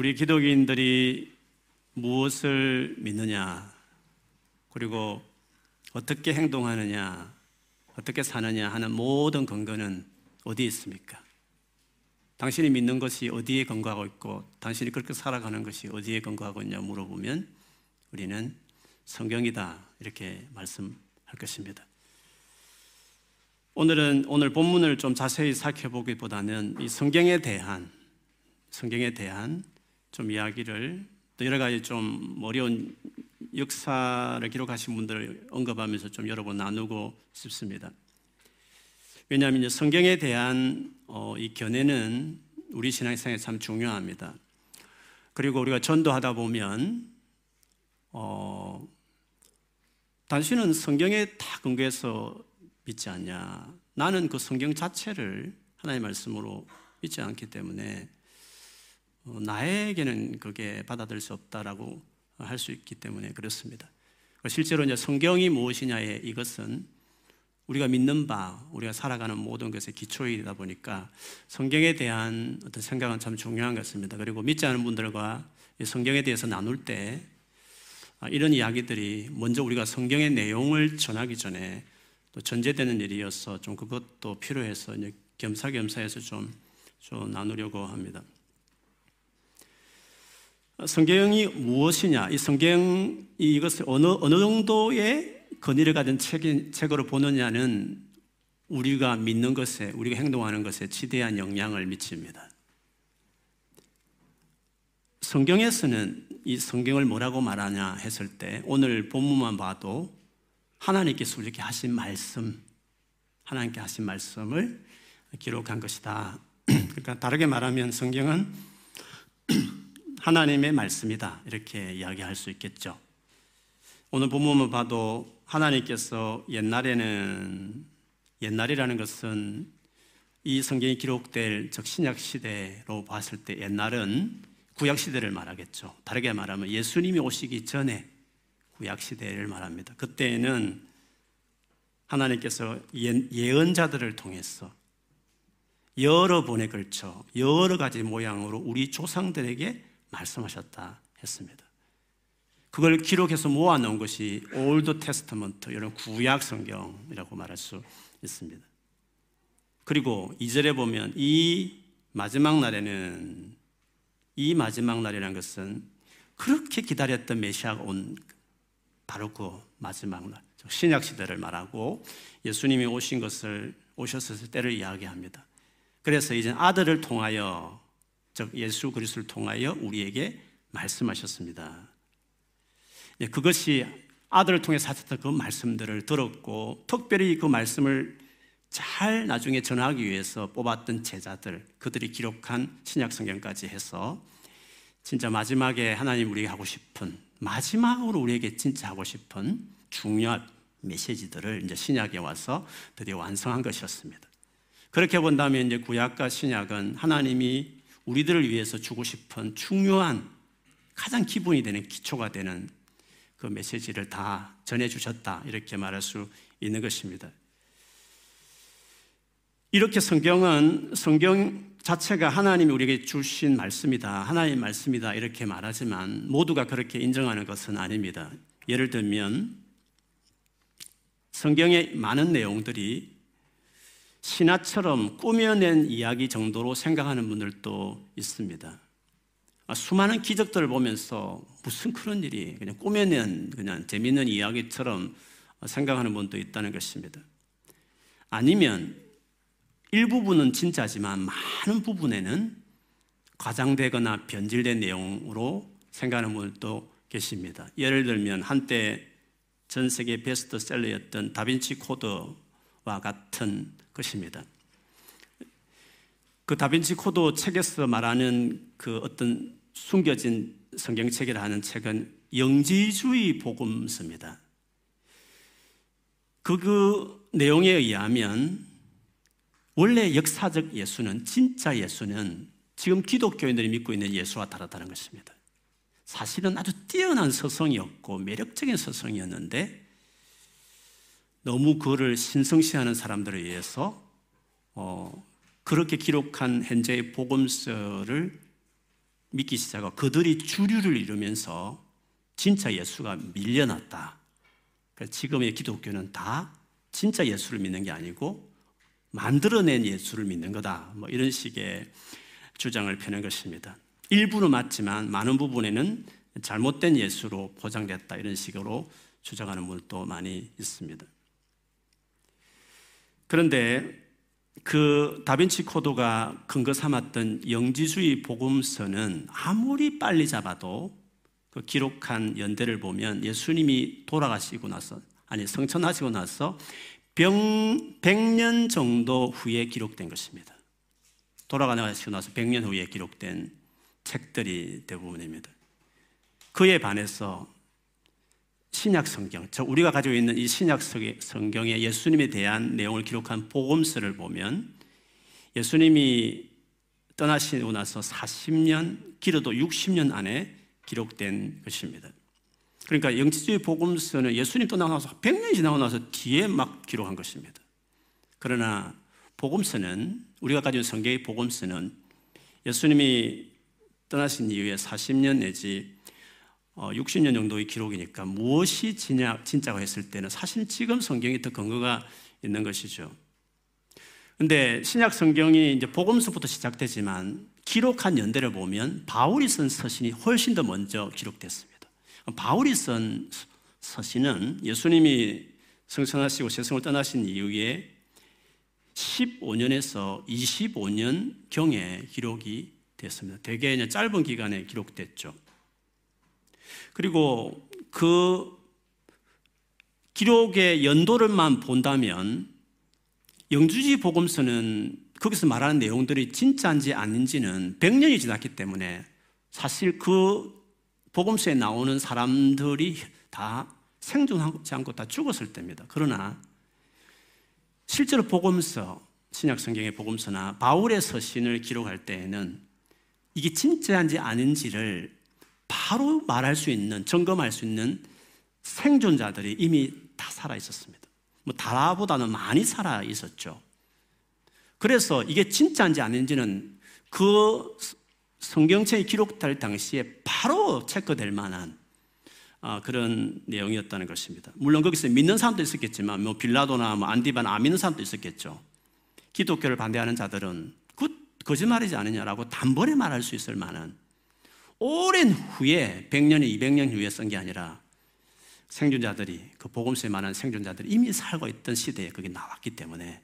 우리 기독인들이 무엇을 믿느냐, 그리고 어떻게 행동하느냐, 어떻게 사느냐 하는 모든 근거는 어디에 있습니까? 당신이 믿는 것이 어디에 근거하고 있고, 당신이 그렇게 살아가는 것이 어디에 근거하고 있냐 물어보면 우리는 성경이다. 이렇게 말씀할 것입니다. 오늘은 오늘 본문을 좀 자세히 살펴보기보다는 이 성경에 대한 성경에 대한 좀 이야기를 또 여러 가지 좀 어려운 역사를 기록하신 분들을 언급하면서 좀 여러 번 나누고 싶습니다. 왜냐하면 성경에 대한 어, 이 견해는 우리 신앙생활에 참 중요합니다. 그리고 우리가 전도하다 보면 어, 당신은 성경에 다 근거해서 믿지 않냐? 나는 그 성경 자체를 하나님의 말씀으로 믿지 않기 때문에 어, 나에게는 그게 받아들일 수 없다라고 할 수 있기 때문에 그렇습니다. 실제로 이제 성경이 무엇이냐에 이것은 우리가 믿는 바, 우리가 살아가는 모든 것의 기초이다 보니까 성경에 대한 어떤 생각은 참 중요한 것 같습니다. 그리고 믿지 않은 분들과 성경에 대해서 나눌 때 아, 이런 이야기들이 먼저 우리가 성경의 내용을 전하기 전에 또 전제되는 일이어서 좀 그것도 필요해서 겸사겸사해서 좀, 좀 나누려고 합니다. 성경이 무엇이냐? 이 성경이 이것을 어느, 어느 정도의 건의를 가진 책, 책으로 보느냐는 우리가 믿는 것에, 우리가 행동하는 것에 지대한 영향을 미칩니다. 성경에서는 이 성경을 뭐라고 말하냐 했을 때 오늘 본문만 봐도 하나님께서 우리에게 하신 말씀, 하나님께 하신 말씀을 기록한 것이다. 그러니까 다르게 말하면 성경은 하나님의 말씀이다. 이렇게 이야기할 수 있겠죠. 오늘 본문을 봐도 하나님께서 옛날에는 옛날이라는 것은 이 성경이 기록될 즉 신약 시대로 봤을 때 옛날은 구약 시대를 말하겠죠. 다르게 말하면 예수님이 오시기 전에 구약 시대를 말합니다. 그때는 하나님께서 예언자들을 통해서 여러 번에 걸쳐 여러 가지 모양으로 우리 조상들에게 말씀하셨다 했습니다. 그걸 기록해서 모아놓은 것이 Old Testament 이런 구약 성경이라고 말할 수 있습니다. 그리고 이절에 보면 이 마지막 날에는 이 마지막 날이라는 것은 그렇게 기다렸던 메시아가 온 바로 그 마지막 날 신약 시대를 말하고 예수님이 오신 것을 오셨을 때를 이야기합니다. 그래서 이제 아들을 통하여 즉 예수 그리스도를 통하여 우리에게 말씀하셨습니다. 예, 그것이 아들을 통해 사셨던 그 말씀들을 들었고 특별히 그 말씀을 잘 나중에 전하기 위해서 뽑았던 제자들 그들이 기록한 신약 성경까지 해서 진짜 마지막에 하나님 우리에게 하고 싶은 마지막으로 우리에게 진짜 하고 싶은 중요한 메시지들을 이제 신약에 와서 드디어 완성한 것이었습니다. 그렇게 본다면 이제 구약과 신약은 하나님이 우리들을 위해서 주고 싶은 중요한 가장 기본이 되는 기초가 되는 그 메시지를 다 전해 주셨다. 이렇게 말할 수 있는 것입니다. 이렇게 성경은 성경 자체가 하나님이 우리에게 주신 말씀이다. 하나님의 말씀이다. 이렇게 말하지만 모두가 그렇게 인정하는 것은 아닙니다. 예를 들면 성경의 많은 내용들이 신화처럼 꾸며낸 이야기 정도로 생각하는 분들도 있습니다. 아, 수많은 기적들을 보면서 무슨 그런 일이 그냥 꾸며낸 그냥 재밌는 이야기처럼 생각하는 분도 있다는 것입니다. 아니면 일부분은 진짜지만 많은 부분에는 과장되거나 변질된 내용으로 생각하는 분들도 계십니다. 예를 들면 한때 전 세계 베스트셀러였던 다빈치 코드와 같은 것입니다. 그 다빈치 코드 책에서 말하는 그 어떤 숨겨진 성경책이라 하는 책은 영지주의 복음서입니다. 그, 그 내용에 의하면 원래 역사적 예수는 진짜 예수는 지금 기독교인들이 믿고 있는 예수와 다르다는 것입니다. 사실은 아주 뛰어난 서성이었고 매력적인 서성이었는데 너무 그를 신성시하는 사람들에 의해서 어, 그렇게 기록한 현재의 복음서를 믿기 시작하고 그들이 주류를 이루면서 진짜 예수가 밀려났다. 지금의 기독교는 다 진짜 예수를 믿는 게 아니고 만들어낸 예수를 믿는 거다. 뭐 이런 식의 주장을 펴는 것입니다. 일부는 맞지만 많은 부분에는 잘못된 예수로 포장됐다. 이런 식으로 주장하는 분도 많이 있습니다. 그런데 그 다빈치 코드가 근거 삼았던 영지주의 복음서는 아무리 빨리 잡아도 그 기록한 연대를 보면 예수님이 돌아가시고 나서 아니 성천하시고 나서 병 100년 정도 후에 기록된 것입니다. 돌아가시고 나서 100년 후에 기록된 책들이 대부분입니다. 그에 반해서 신약 성경, 저 우리가 가지고 있는 이 신약 성경에 예수님에 대한 내용을 기록한 복음서를 보면 예수님이 떠나시고 나서 40년, 길어도 60년 안에 기록된 것입니다. 그러니까 영지주의 복음서는 예수님 떠나고 나서 100년이 지나고 나서 뒤에 막 기록한 것입니다. 그러나 복음서는 우리가 가진 성경의 복음서는 예수님이 떠나신 이후에 40년 내지 60년 어, 정도의 기록이니까 무엇이 진짜, 진짜가 했을 때는 사실 지금 성경이 더 근거가 있는 것이죠. 근데 신약 성경이 이제 복음서부터 시작되지만 기록한 연대를 보면 바울이 쓴 서신이 훨씬 더 먼저 기록됐습니다. 바울이 쓴 서신은 예수님이 성천하시고 세상을 떠나신 이후에 15년에서 25년 경에 기록이 됐습니다. 대개 짧은 기간에 기록됐죠. 그리고 그 기록의 연도를만 본다면 영주지 복음서는 거기서 말하는 내용들이 진짜인지 아닌지는 100년이 지났기 때문에 사실 그 복음서에 나오는 사람들이 다 생존하지 않고 다 죽었을 때입니다. 그러나 실제로 복음서, 신약 성경의 복음서나 바울의 서신을 기록할 때에는 이게 진짜인지 아닌지를 바로 말할 수 있는, 점검할 수 있는 생존자들이 이미 다 살아 있었습니다. 뭐 다라보다는 많이 살아 있었죠. 그래서 이게 진짜인지 아닌지는 그 성경책이 기록될 당시에 바로 체크될 만한 아, 그런 내용이었다는 것입니다. 물론 거기서 믿는 사람도 있었겠지만, 뭐 빌라도나 뭐 안디바나 안 믿는 사람도 있었겠죠. 기독교를 반대하는 자들은 그 거짓말이지 않느냐라고 단번에 말할 수 있을 만한 오랜 후에 100년에 200년 후에 쓴 게 아니라 생존자들이 그 복음서에 많은 생존자들이 이미 살고 있던 시대에 그게 나왔기 때문에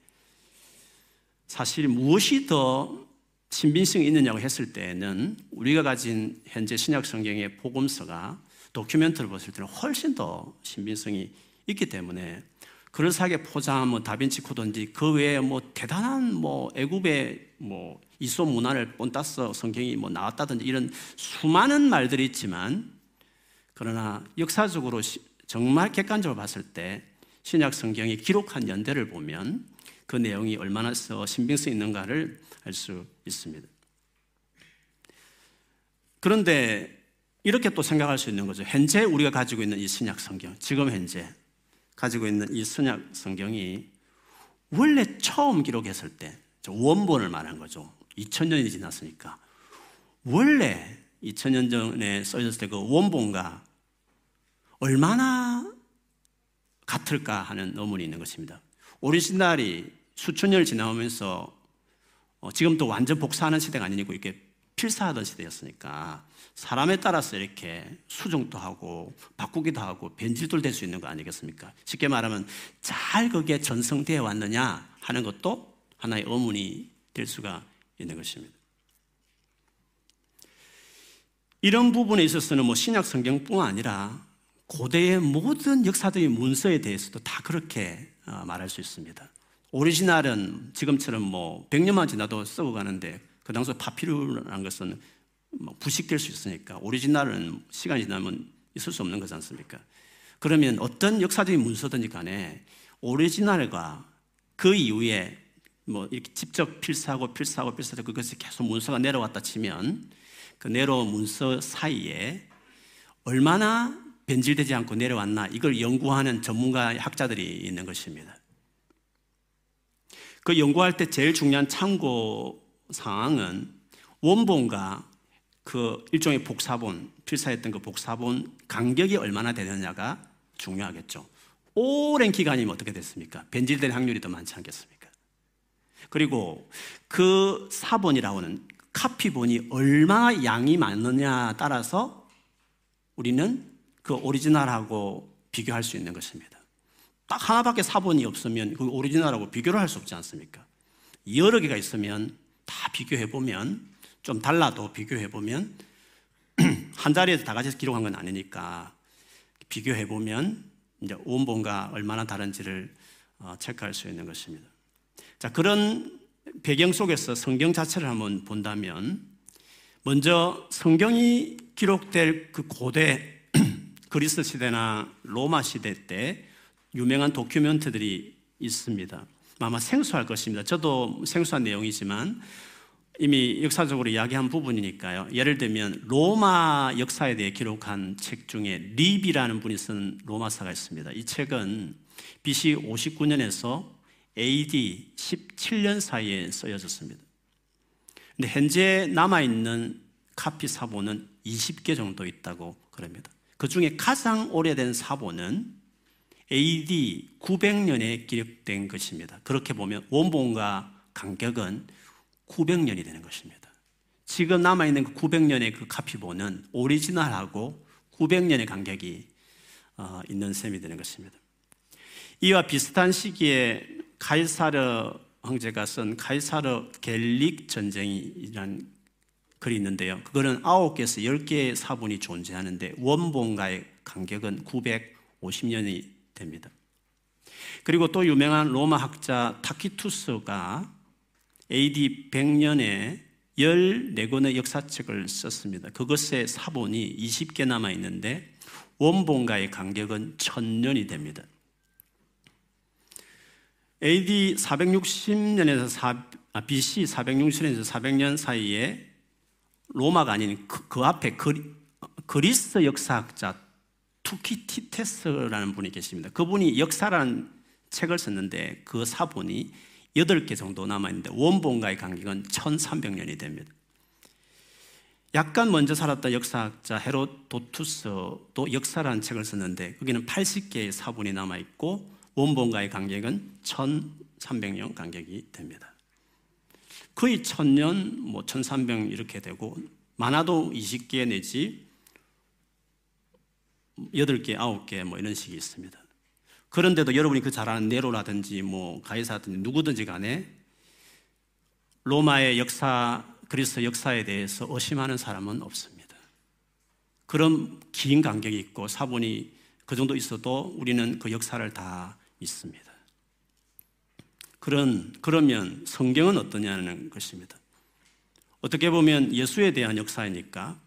사실 무엇이 더 신빙성이 있느냐고 했을 때는 우리가 가진 현재 신약 성경의 복음서가 도큐멘터를 봤을 때는 훨씬 더 신빙성이 있기 때문에 그럴싸하게 포장한 뭐 다빈치 코드인지 그 외에 뭐 대단한 뭐 애굽의 뭐 이소 문화를 본따서 성경이 뭐 나왔다든지 이런 수많은 말들이 있지만 그러나 역사적으로 정말 객관적으로 봤을 때 신약 성경이 기록한 연대를 보면 그 내용이 얼마나 신빙성 있는가를 알 수 있습니다. 그런데 이렇게 또 생각할 수 있는 거죠. 현재 우리가 가지고 있는 이 신약 성경, 지금 현재 가지고 있는 이 신약 성경이 원래 처음 기록했을 때 원본을 말한 거죠. 2000년이 지났으니까 원래 2000년 전에 써졌을 때 그 원본과 얼마나 같을까 하는 의문이 있는 것입니다. 오리지널이 수천 년을 지나오면서 어, 지금 또 완전 복사하는 시대가 아니고 이렇게 필사하던 시대였으니까 사람에 따라서 이렇게 수정도 하고 바꾸기도 하고 변질도 될 수 있는 거 아니겠습니까? 쉽게 말하면 잘 그게 전성되어 왔느냐 하는 것도 하나의 의문이 될 수가 있는 것입니다. 이런 부분에 있어서는 뭐 신약 성경뿐 아니라 고대의 모든 역사적인 문서에 대해서도 다 그렇게 어, 말할 수 있습니다. 오리지널은 지금처럼 뭐 100년만 지나도 썩어가는데 그 당시 파피루라는 것은 뭐 부식될 수 있으니까 오리지널은 시간이 지나면 있을 수 없는 거지 않습니까? 그러면 어떤 역사적인 문서든지 간에 오리지널과 그 이후에 뭐 이렇게 직접 필사하고 필사하고 필사하고 그것이 계속 문서가 내려왔다 치면 그 내려온 문서 사이에 얼마나 변질되지 않고 내려왔나 이걸 연구하는 전문가 학자들이 있는 것입니다. 그 연구할 때 제일 중요한 참고 상황은 원본과 그 일종의 복사본, 필사했던 그 복사본 간격이 얼마나 되느냐가 중요하겠죠. 오랜 기간이면 어떻게 됐습니까? 변질될 확률이 더 많지 않겠습니까? 그리고 그 사본이라고 하는 카피본이 얼마나 양이 많느냐 따라서 우리는 그 오리지널하고 비교할 수 있는 것입니다. 딱 하나밖에 사본이 없으면 그 오리지널하고 비교를 할 수 없지 않습니까? 여러 개가 있으면 다 비교해 보면 좀 달라도 비교해 보면 한 자리에서 다 같이 기록한 건 아니니까 비교해 보면 이제 원본과 얼마나 다른지를 어, 체크할 수 있는 것입니다. 자 그런 배경 속에서 성경 자체를 한번 본다면 먼저 성경이 기록될 그 고대 그리스 시대나 로마 시대 때 유명한 도큐멘트들이 있습니다. 아마 생소할 것입니다. 저도 생소한 내용이지만 이미 역사적으로 이야기한 부분이니까요. 예를 들면 로마 역사에 대해 기록한 책 중에 립이라는 분이 쓴 로마사가 있습니다. 이 책은 BC 59년에서 AD 17년 사이에 쓰여졌습니다. 근데 현재 남아있는 카피 사본은 20개 정도 있다고 그럽니다. 그 중에 가장 오래된 사본은 AD 900년에 기록된 것입니다. 그렇게 보면 원본과 간격은 900년이 되는 것입니다. 지금 남아있는 그 900년의 그 카피본은 오리지널하고 900년의 간격이 어, 있는 셈이 되는 것입니다. 이와 비슷한 시기에 카이사르 황제가 쓴 카이사르 갤릭 전쟁이라는 글이 있는데요. 그거는 9개에서 10개의 사본이 존재하는데 원본과의 간격은 950년이 됩니다. 그리고 또 유명한 로마 학자 타키투스가 AD 100년에 14권의 역사책을 썼습니다. 그것의 사본이 20개 남아 있는데 원본과의 간격은 1000년이 됩니다. AD 460년에서 4, 아, BC 460년에서 400년 사이에 로마가 아닌 그, 그 앞에 그리, 그리스 역사학자 투키티테스라는 분이 계십니다. 그분이 역사라는 책을 썼는데 그 사본이 8개 정도 남아있는데 원본과의 간격은 1300년이 됩니다. 약간 먼저 살았던 역사학자 헤로도투스도 역사라는 책을 썼는데 거기는 80개의 사본이 남아있고 원본과의 간격은 1300년 간격이 됩니다. 거의 1000년, 뭐 1300 이렇게 되고 많아도 20개 내지 8개, 9개 뭐 이런 식이 있습니다. 그런데도 여러분이 그 잘 아는 네로라든지 뭐 가이사든지 누구든지 간에 로마의 역사, 그리스 역사에 대해서 의심하는 사람은 없습니다. 그런 긴 간격이 있고 사본이 그 정도 있어도 우리는 그 역사를 다 믿습니다. 그런, 그러면 성경은 어떠냐는 것입니다. 어떻게 보면 예수에 대한 역사이니까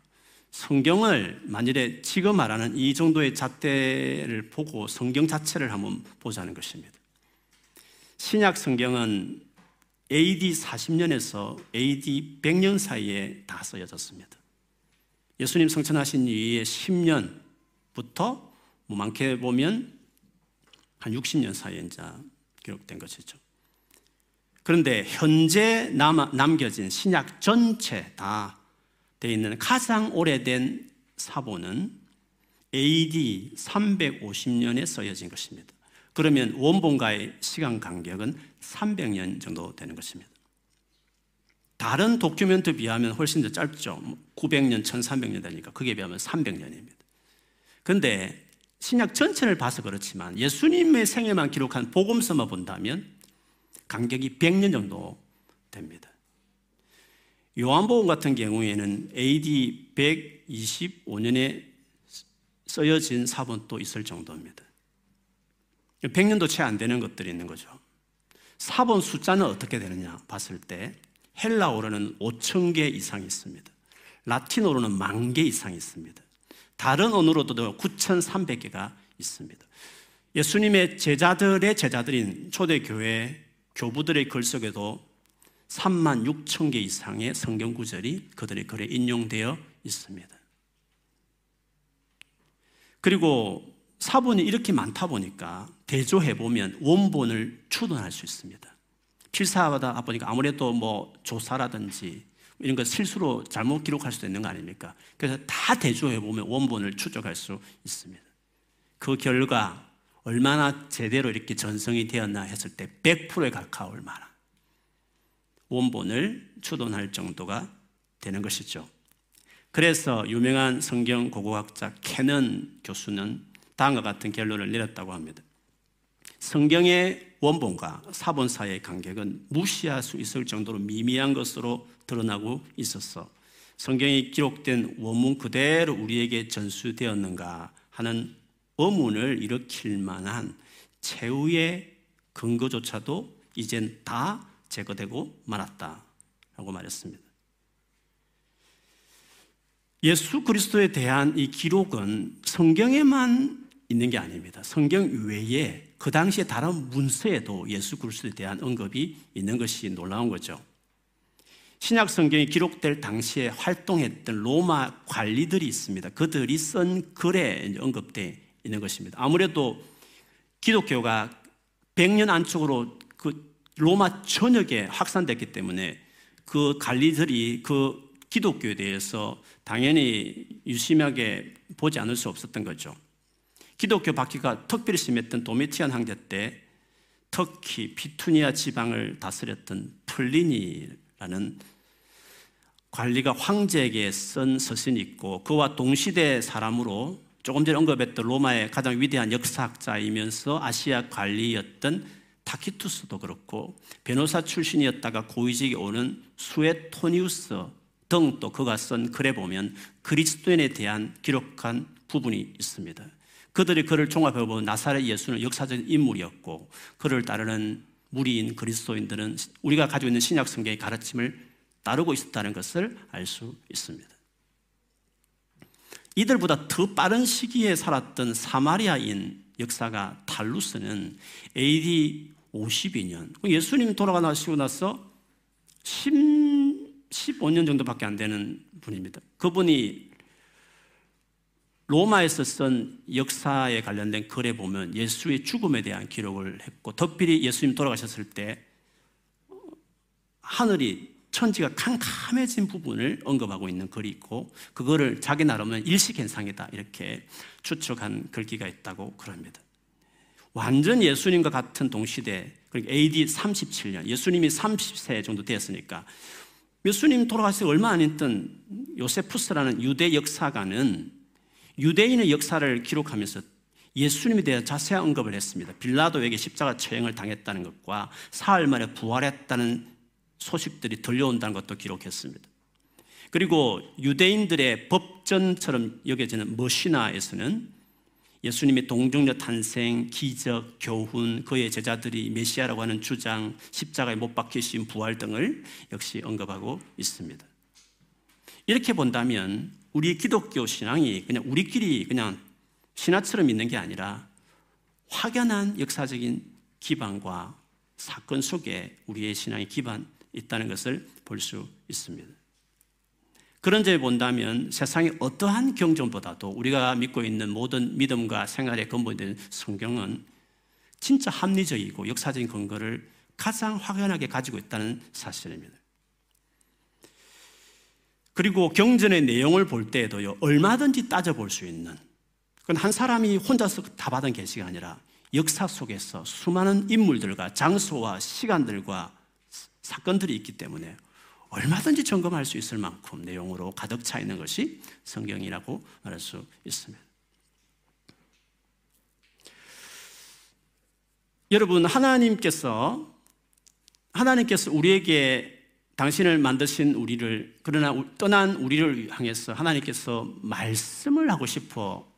성경을 만일에 지금 말하는 이 정도의 잣대를 보고 성경 자체를 한번 보자는 것입니다. 신약 성경은 AD 40년에서 AD 100년 사이에 다 쓰여졌습니다. 예수님 성천하신 이후에 10년부터 뭐 많게 보면 한 60년 사이에 이제 기록된 것이죠. 그런데 현재 남, 남겨진 신약 전체 다 되어 있는 가장 오래된 사본은 AD 350년에 써여진 것입니다. 그러면 원본과의 시간 간격은 300년 정도 되는 것입니다. 다른 도큐멘트 비하면 훨씬 더 짧죠. 900년, 1300년 되니까 그게 비하면 300년입니다. 그런데 신약 전체를 봐서 그렇지만 예수님의 생애만 기록한 복음서만 본다면 간격이 100년 정도 됩니다. 요한복음 같은 경우에는 AD 125년에 써여진 사본도 있을 정도입니다. 100년도 채 안 되는 것들이 있는 거죠. 사본 숫자는 어떻게 되느냐 봤을 때 헬라어로는 5천 개 이상 있습니다. 라틴어로는 만 개 이상 있습니다. 다른 언어로도 9,300개가 있습니다. 예수님의 제자들의 제자들인 초대교회 교부들의 글 속에도 3만 6천 개 이상의 성경 구절이 그들의 글에 인용되어 있습니다. 그리고 사본이 이렇게 많다 보니까 대조해 보면 원본을 추론할 수 있습니다. 필사하다 보니까 아무래도 뭐 조사라든지 이런 거 실수로 잘못 기록할 수도 있는 거 아닙니까? 그래서 다 대조해 보면 원본을 추적할 수 있습니다. 그 결과 얼마나 제대로 이렇게 전성이 되었나 했을 때 100%에 가까울 만한 원본을 추론할 정도가 되는 것이죠. 그래서 유명한 성경 고고학자 캐넌 교수는 다음과 같은 결론을 내렸다고 합니다. 성경의 원본과 사본 사이의 간격은 무시할 수 있을 정도로 미미한 것으로 드러나고 있었어. 성경이 기록된 원문 그대로 우리에게 전수되었는가 하는 의문을 일으킬 만한 최후의 근거조차도 이젠 다 제거되고 말았다 라고 말했습니다. 예수 그리스도에 대한 이 기록은 성경에만 있는 게 아닙니다. 성경 외에 그 당시에 다른 문서에도 예수 그리스도에 대한 언급이 있는 것이 놀라운 거죠. 신약 성경이 기록될 당시에 활동했던 로마 관리들이 있습니다. 그들이 쓴 글에 언급되어 있는 것입니다. 아무래도 기독교가 100년 안쪽으로 그 로마 전역에 확산됐기 때문에 그 관리들이 그 기독교에 대해서 당연히 유심하게 보지 않을 수 없었던 거죠. 기독교 박해가 특별히 심했던 도미티안 황제 때 터키 피투니아 지방을 다스렸던 플리니 라는 관리가 황제에게 쓴 서신이 있고 그와 동시대 사람으로 조금 전에 언급했던 로마의 가장 위대한 역사학자이면서 아시아 관리였던 타키투스도 그렇고 변호사 출신이었다가 고위직에 오는 수에토니우스 등 또 그가 쓴 글에 보면 그리스도인에 대한 기록한 부분이 있습니다. 그들이 그를 종합해 보면 나사렛 예수는 역사적인 인물이었고 그를 따르는 무리인 그리스도인들은 우리가 가지고 있는 신약 성경의 가르침을 따르고 있었다는 것을 알 수 있습니다. 이들보다 더 빠른 시기에 살았던 사마리아인 역사가 탈루스는 AD 52년 예수님 돌아가시고 나서 10, 15년 정도밖에 안 되는 분입니다. 그분이 로마에서 쓴 역사에 관련된 글에 보면 예수의 죽음에 대한 기록을 했고 특별히 예수님 돌아가셨을 때 하늘이 천지가 캄캄해진 부분을 언급하고 있는 글이 있고 그거를 자기 나름은 일식 현상이다 이렇게 추측한 글귀가 있다고 그럽니다. 완전 예수님과 같은 동시대 그러니까 AD 37년 예수님이 30세 정도 되었으니까 예수님 돌아가시 얼마 안 있던 요세푸스라는 유대 역사가는 유대인의 역사를 기록하면서 예수님에 대한 자세한 언급을 했습니다. 빌라도에게 십자가 처형을 당했다는 것과 사흘 만에 부활했다는 소식들이 들려온다는 것도 기록했습니다. 그리고 유대인들의 법전처럼 여겨지는 머시나에서는 예수님의 동정녀 탄생, 기적, 교훈, 그의 제자들이 메시아라고 하는 주장, 십자가에 못 박히신 부활 등을 역시 언급하고 있습니다. 이렇게 본다면 우리 기독교 신앙이 그냥 우리끼리 그냥 신화처럼 있는 게 아니라 확연한 역사적인 기반과 사건 속에 우리의 신앙의 기반 있다는 것을 볼 수 있습니다. 그런 점에 본다면 세상의 어떠한 경전보다도 우리가 믿고 있는 모든 믿음과 생활의 근본이 된 성경은 진짜 합리적이고 역사적인 근거를 가장 확연하게 가지고 있다는 사실입니다. 그리고 경전의 내용을 볼 때에도요, 얼마든지 따져볼 수 있는, 그건 한 사람이 혼자서 다 받은 계시가 아니라 역사 속에서 수많은 인물들과 장소와 시간들과 사건들이 있기 때문에 얼마든지 점검할 수 있을 만큼 내용으로 가득 차 있는 것이 성경이라고 말할 수 있습니다. 여러분, 하나님께서, 하나님께서 우리에게 당신을 만드신 우리를, 그러나 떠난 우리를 향해서 하나님께서 말씀을 하고 싶어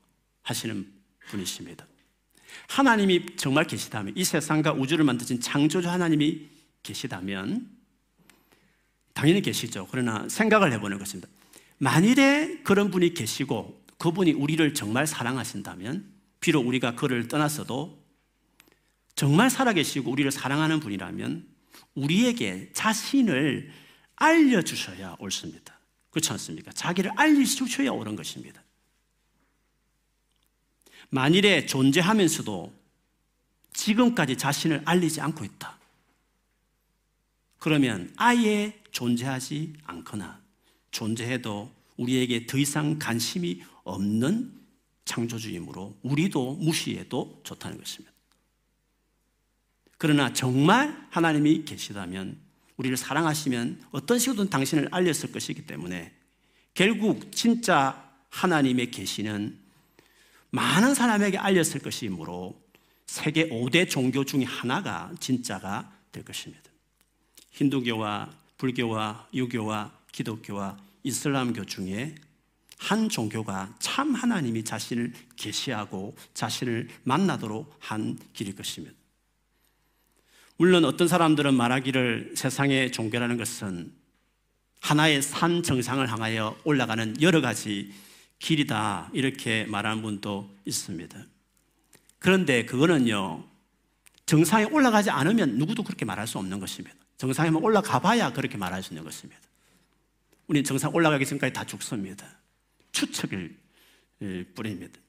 하시는 분이십니다. 하나님이 정말 계시다면, 이 세상과 우주를 만드신 창조주 하나님이 계시다면 당연히 계시죠. 그러나 생각을 해보는 것입니다. 만일에 그런 분이 계시고 그분이 우리를 정말 사랑하신다면 비록 우리가 그를 떠났어도 정말 살아계시고 우리를 사랑하는 분이라면 우리에게 자신을 알려주셔야 옳습니다. 그렇지 않습니까? 자기를 알려주셔야 옳은 것입니다. 만일에 존재하면서도 지금까지 자신을 알리지 않고 있다. 그러면 아예 존재하지 않거나 존재해도 우리에게 더 이상 관심이 없는 창조주이므로 우리도 무시해도 좋다는 것입니다. 그러나 정말 하나님이 계시다면 우리를 사랑하시면 어떤 식으로든 당신을 알렸을 것이기 때문에 결국 진짜 하나님의 계시는 많은 사람에게 알렸을 것이므로 세계 5대 종교 중에 하나가 진짜가 될 것입니다. 힌두교와 불교와 유교와 기독교와 이슬람교 중에 한 종교가 참 하나님이 자신을 계시하고 자신을 만나도록 한 길일 것입니다. 물론 어떤 사람들은 말하기를 세상의 종교라는 것은 하나의 산 정상을 향하여 올라가는 여러 가지 길이다 이렇게 말하는 분도 있습니다. 그런데 그거는요 정상에 올라가지 않으면 누구도 그렇게 말할 수 없는 것입니다. 정상에만 올라가 봐야 그렇게 말할 수 있는 것입니다. 우리는 정상 올라가기 전까지 다 죽습니다. 추측일 뿐입니다.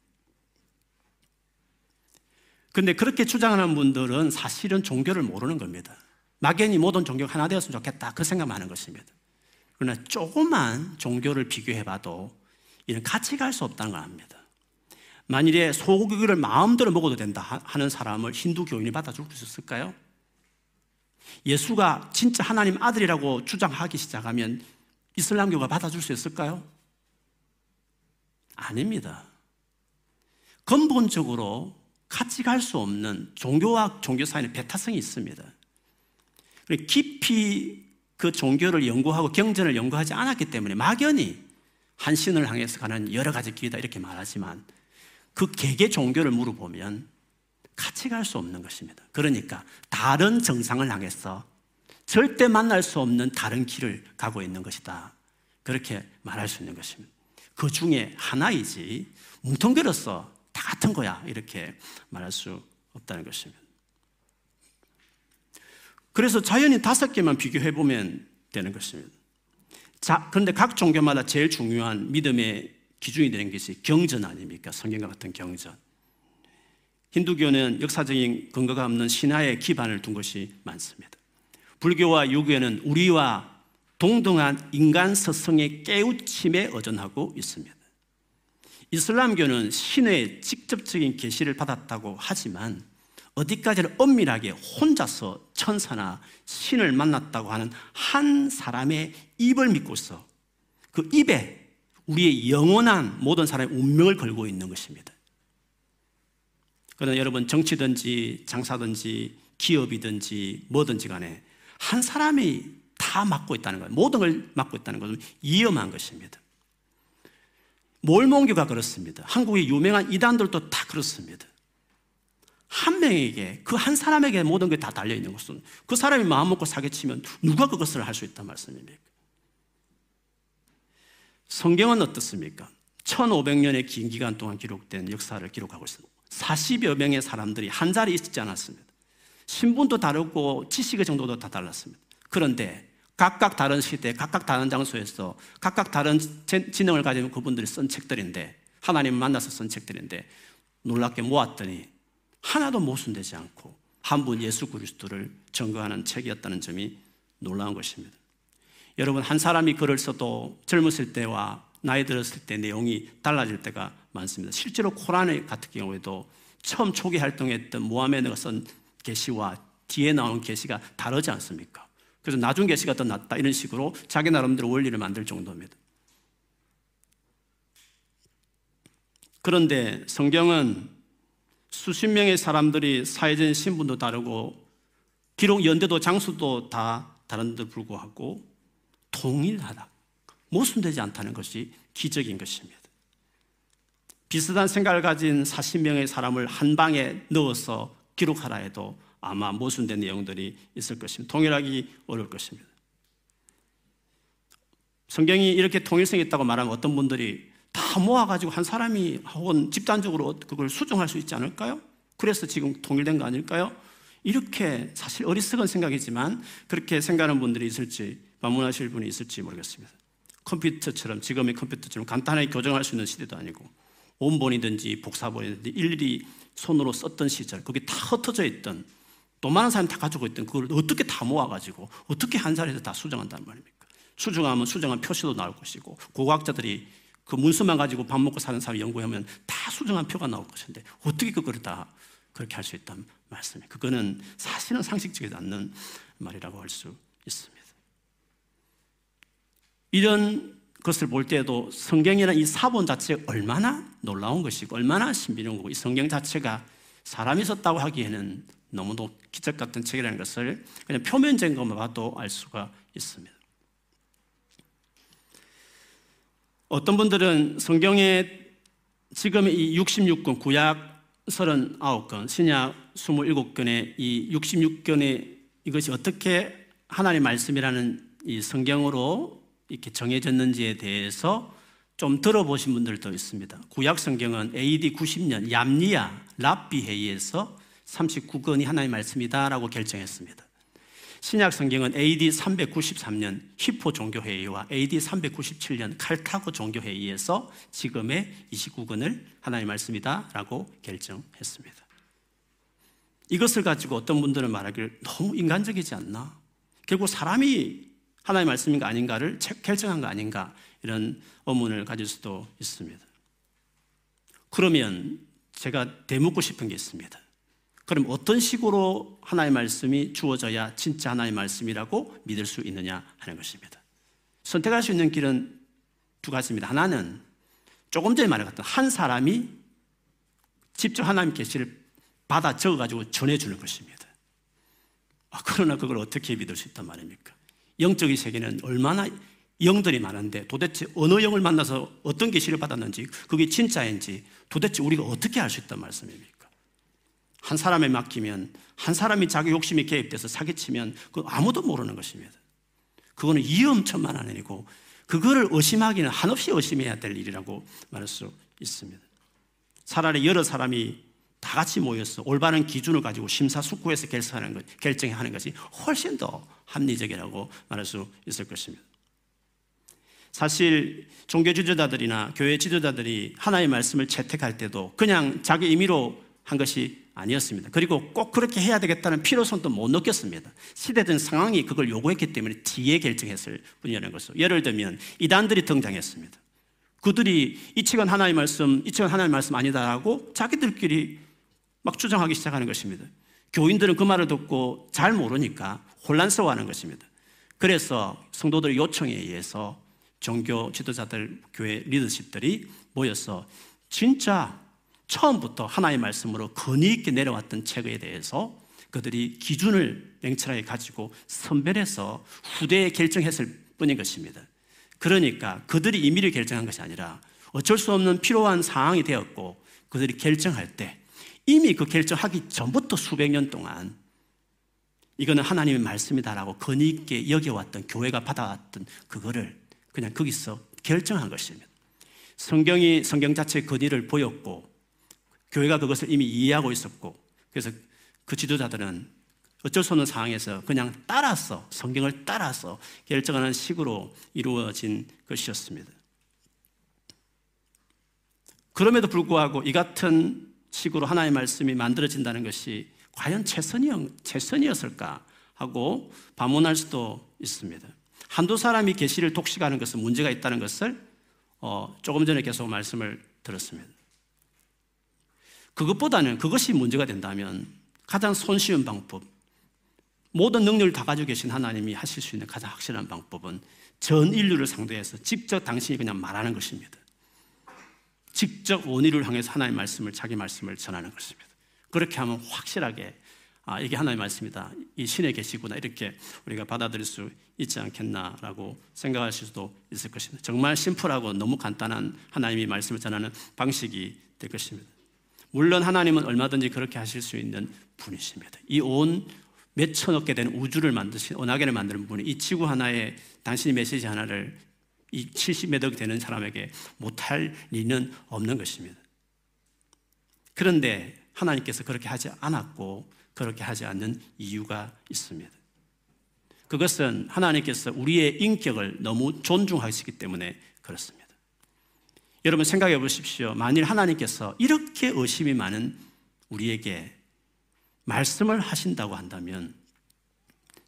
근데 그렇게 주장하는 분들은 사실은 종교를 모르는 겁니다. 막연히 모든 종교가 하나 되었으면 좋겠다. 그 생각만 하는 것입니다. 그러나 조그만 종교를 비교해 봐도 이는 같이 갈 수 없다는 걸 압니다. 만일에 소고기를 마음대로 먹어도 된다 하는 사람을 힌두 교인이 받아줄 수 있을까요? 예수가 진짜 하나님 아들이라고 주장하기 시작하면 이슬람교가 받아줄 수 있을까요? 아닙니다. 근본적으로 같이 갈 수 없는 종교와 종교 사이는 배타성이 있습니다. 깊이 그 종교를 연구하고 경전을 연구하지 않았기 때문에 막연히 한 신을 향해서 가는 여러 가지 길이다 이렇게 말하지만 그 개개 종교를 물어보면 같이 갈 수 없는 것입니다. 그러니까 다른 정상을 향해서 절대 만날 수 없는 다른 길을 가고 있는 것이다. 그렇게 말할 수 있는 것입니다. 그 중에 하나이지 뭉텅그려서 다 같은 거야 이렇게 말할 수 없다는 것입니다. 그래서 자연히 다섯 개만 비교해 보면 되는 것입니다. 자, 그런데 각 종교마다 제일 중요한 믿음의 기준이 되는 것이 경전 아닙니까? 성경과 같은 경전. 힌두교는 역사적인 근거가 없는 신화에 기반을 둔 것이 많습니다. 불교와 유교는 우리와 동등한 인간 서성의 깨우침에 의존하고 있습니다. 이슬람교는 신의 직접적인 계시를 받았다고 하지만 어디까지는 엄밀하게 혼자서 천사나 신을 만났다고 하는 한 사람의 입을 믿고서 그 입에 우리의 영원한 모든 사람의 운명을 걸고 있는 것입니다. 그러나 여러분 정치든지 장사든지 기업이든지 뭐든지 간에 한 사람이 다 맡고 있다는 거예요. 모든 걸 맡고 있다는 것은 위험한 것입니다. 몰몬교가 그렇습니다. 한국의 유명한 이단들도 다 그렇습니다. 한 명에게 그 한 사람에게 모든 게 다 달려 있는 것은 그 사람이 마음 먹고 사기치면 누가 그것을 할 수 있단 말씀입니까? 성경은 어떻습니까? 1500년의 긴 기간 동안 기록된 역사를 기록하고 있습니다. 40여 명의 사람들이 한 자리에 있지 않았습니다. 신분도 다르고 지식의 정도도 다 달랐습니다. 그런데 각각 다른 시대, 각각 다른 장소에서 각각 다른 지능을 가진 그분들이 쓴 책들인데 하나님 만나서 쓴 책들인데 놀랍게 모았더니 하나도 모순되지 않고 한 분 예수 그리스도를 증거하는 책이었다는 점이 놀라운 것입니다. 여러분 한 사람이 글을 써도 젊었을 때와 나이 들었을 때 내용이 달라질 때가 많습니다. 실제로 코란 같은 경우에도 처음 초기 활동했던 모하메드가 쓴 계시와 뒤에 나오는 계시가 다르지 않습니까? 그래서 나중 계시가 더 낫다 이런 식으로 자기 나름대로 원리를 만들 정도입니다. 그런데 성경은 수십 명의 사람들이 사회적인 신분도 다르고 기록 연대도 장수도 다 다른데 불구하고 동일하다. 모순되지 않다는 것이 기적인 것입니다. 비슷한 생각을 가진 40명의 사람을 한 방에 넣어서 기록하라 해도 아마 모순된 내용들이 있을 것입니다. 동일하기 어려울 것입니다. 성경이 이렇게 통일성이 있다고 말하면 어떤 분들이 다 모아가지고 한 사람이 혹은 집단적으로 그걸 수정할 수 있지 않을까요? 그래서 지금 통일된 거 아닐까요? 이렇게 사실 어리석은 생각이지만 그렇게 생각하는 분들이 있을지 반문하실 분이 있을지 모르겠습니다. 컴퓨터처럼 지금의 컴퓨터처럼 간단하게 교정할 수 있는 시대도 아니고 온본이든지 복사본이든지 일일이 손으로 썼던 시절 거기 다 흩어져 있던 돈 많은 사람이 다 가지고 있던 그걸 어떻게 다 모아가지고 어떻게 한 자리에서 다 수정한단 말입니까? 수정하면 수정한 표시도 나올 것이고 고고학자들이 그 문서만 가지고 밥 먹고 사는 사람 연구하면 다 수정한 표가 나올 것인데 어떻게 그거를 다 그렇게 할 수 있단 말씀이에요. 그거는 사실은 상식적이지 않는 말이라고 할 수 있습니다. 이런 것을 볼 때에도 성경이라는 이 사본 자체가 얼마나 놀라운 것이고 얼마나 신비로운 거고 이 성경 자체가 사람이 썼다고 하기에는 너무도 기적 같은 책이라는 것을 그냥 표면적인 것만 봐도 알 수가 있습니다. 어떤 분들은 성경에 지금 이 66권 구약 39권, 신약 27권의 이 66권의 이것이 어떻게 하나님의 말씀이라는 이 성경으로 이렇게 정해졌는지에 대해서 좀 들어보신 분들도 있습니다. 구약 성경은 AD 90년 얌리아 랍비 회의에서 39권이 하나의 말씀이다라고 결정했습니다. 신약 성경은 AD 393년 히포 종교회의와 AD 397년 칼타고 종교회의에서 지금의 29권을 하나의 말씀이다라고 결정했습니다. 이것을 가지고 어떤 분들은 말하기를 너무 인간적이지 않나? 결국 사람이 하나의 말씀인가 아닌가를 결정한 거 아닌가? 이런 의문을 가질 수도 있습니다. 그러면 제가 대묻고 싶은 게 있습니다. 그럼 어떤 식으로 하나의 말씀이 주어져야 진짜 하나의 말씀이라고 믿을 수 있느냐 하는 것입니다. 선택할 수 있는 길은 두 가지입니다. 하나는 조금 전에 말했던 한 사람이 직접 하나님 계시를 받아 적어가지고 전해주는 것입니다. 아, 그러나 그걸 어떻게 믿을 수 있단 말입니까? 영적인 세계는 얼마나 영들이 많은데 도대체 어느 영을 만나서 어떤 계시를 받았는지 그게 진짜인지 도대체 우리가 어떻게 알 수 있단 말씀입니까? 한 사람에 맡기면 한 사람이 자기 욕심이 개입돼서 사기치면 그 아무도 모르는 것입니다. 그거는 위험천만 한 일이고 그거를 의심하기는 한없이 의심해야 될 일이라고 말할 수 있습니다. 차라리 여러 사람이 다 같이 모여서 올바른 기준을 가지고 심사숙고해서 결정하는 것, 결정하는 것이 훨씬 더 합리적이라고 말할 수 있을 것입니다. 사실 종교 지도자들이나 교회 지도자들이 하나의 말씀을 채택할 때도 그냥 자기 임의로 한 것이 아니었습니다. 그리고 꼭 그렇게 해야 되겠다는 필요성도 못 느꼈습니다. 시대든 상황이 그걸 요구했기 때문에 뒤에 결정했을 뿐이라는 것을. 예를 들면 이단들이 등장했습니다. 그들이 이 책은 하나의 말씀, 이 책은 하나의 말씀 아니다라고 자기들끼리 막 주장하기 시작하는 것입니다. 교인들은 그 말을 듣고 잘 모르니까 혼란스러워하는 것입니다. 그래서 성도들의 요청에 의해서 종교 지도자들, 교회 리더십들이 모여서 진짜 처음부터 하나의 말씀으로 권위 있게 내려왔던 책에 대해서 그들이 기준을 냉철하게 가지고 선별해서 후대에 결정했을 뿐인 것입니다. 그러니까 그들이 임의를 결정한 것이 아니라 어쩔 수 없는 필요한 상황이 되었고 그들이 결정할 때 이미 그 결정하기 전부터 수백 년 동안 이거는 하나님의 말씀이다라고 권위 있게 여겨왔던 교회가 받아왔던 그거를 그냥 거기서 결정한 것입니다. 성경이 성경 자체의 권위를 보였고 교회가 그것을 이미 이해하고 있었고 그래서 그 지도자들은 어쩔 수 없는 상황에서 그냥 따라서 성경을 따라서 결정하는 식으로 이루어진 것이었습니다. 그럼에도 불구하고 이 같은 식으로 하나의 말씀이 만들어진다는 것이 과연 최선이, 최선이었 을까 하고 반문할 수도 있습니다. 한두 사람이 계시를 독식하는 것은 문제가 있다는 것을 어, 조금 전에 계속 말씀을 들었습니다. 그것보다는 그것이 문제가 된다면 가장 손쉬운 방법, 모든 능력을 다 가지고 계신 하나님이 하실 수 있는 가장 확실한 방법은 전 인류를 상대해서 직접 당신이 그냥 말하는 것입니다. 직접 원의를 향해서 하나님의 말씀을 자기 말씀을 전하는 것입니다. 그렇게 하면 확실하게 아 이게 하나님의 말씀이다. 이 신에 계시구나 이렇게 우리가 받아들일 수 있지 않겠나라고 생각하실 수도 있을 것입니다. 정말 심플하고 너무 간단한 하나님의 말씀을 전하는 방식이 될 것입니다. 물론 하나님은 얼마든지 그렇게 하실 수 있는 분이십니다. 이 온 몇천억 개 되는 우주를 만드신 은하계를 만드는 분이 이 지구 하나에 당신의 메시지 하나를 이 70몇억 되는 사람에게 못할 리는 없는 것입니다. 그런데 하나님께서 그렇게 하지 않았고 그렇게 하지 않는 이유가 있습니다. 그것은 하나님께서 우리의 인격을 너무 존중하시기 때문에 그렇습니다. 여러분 생각해 보십시오. 만일 하나님께서 이렇게 의심이 많은 우리에게 말씀을 하신다고 한다면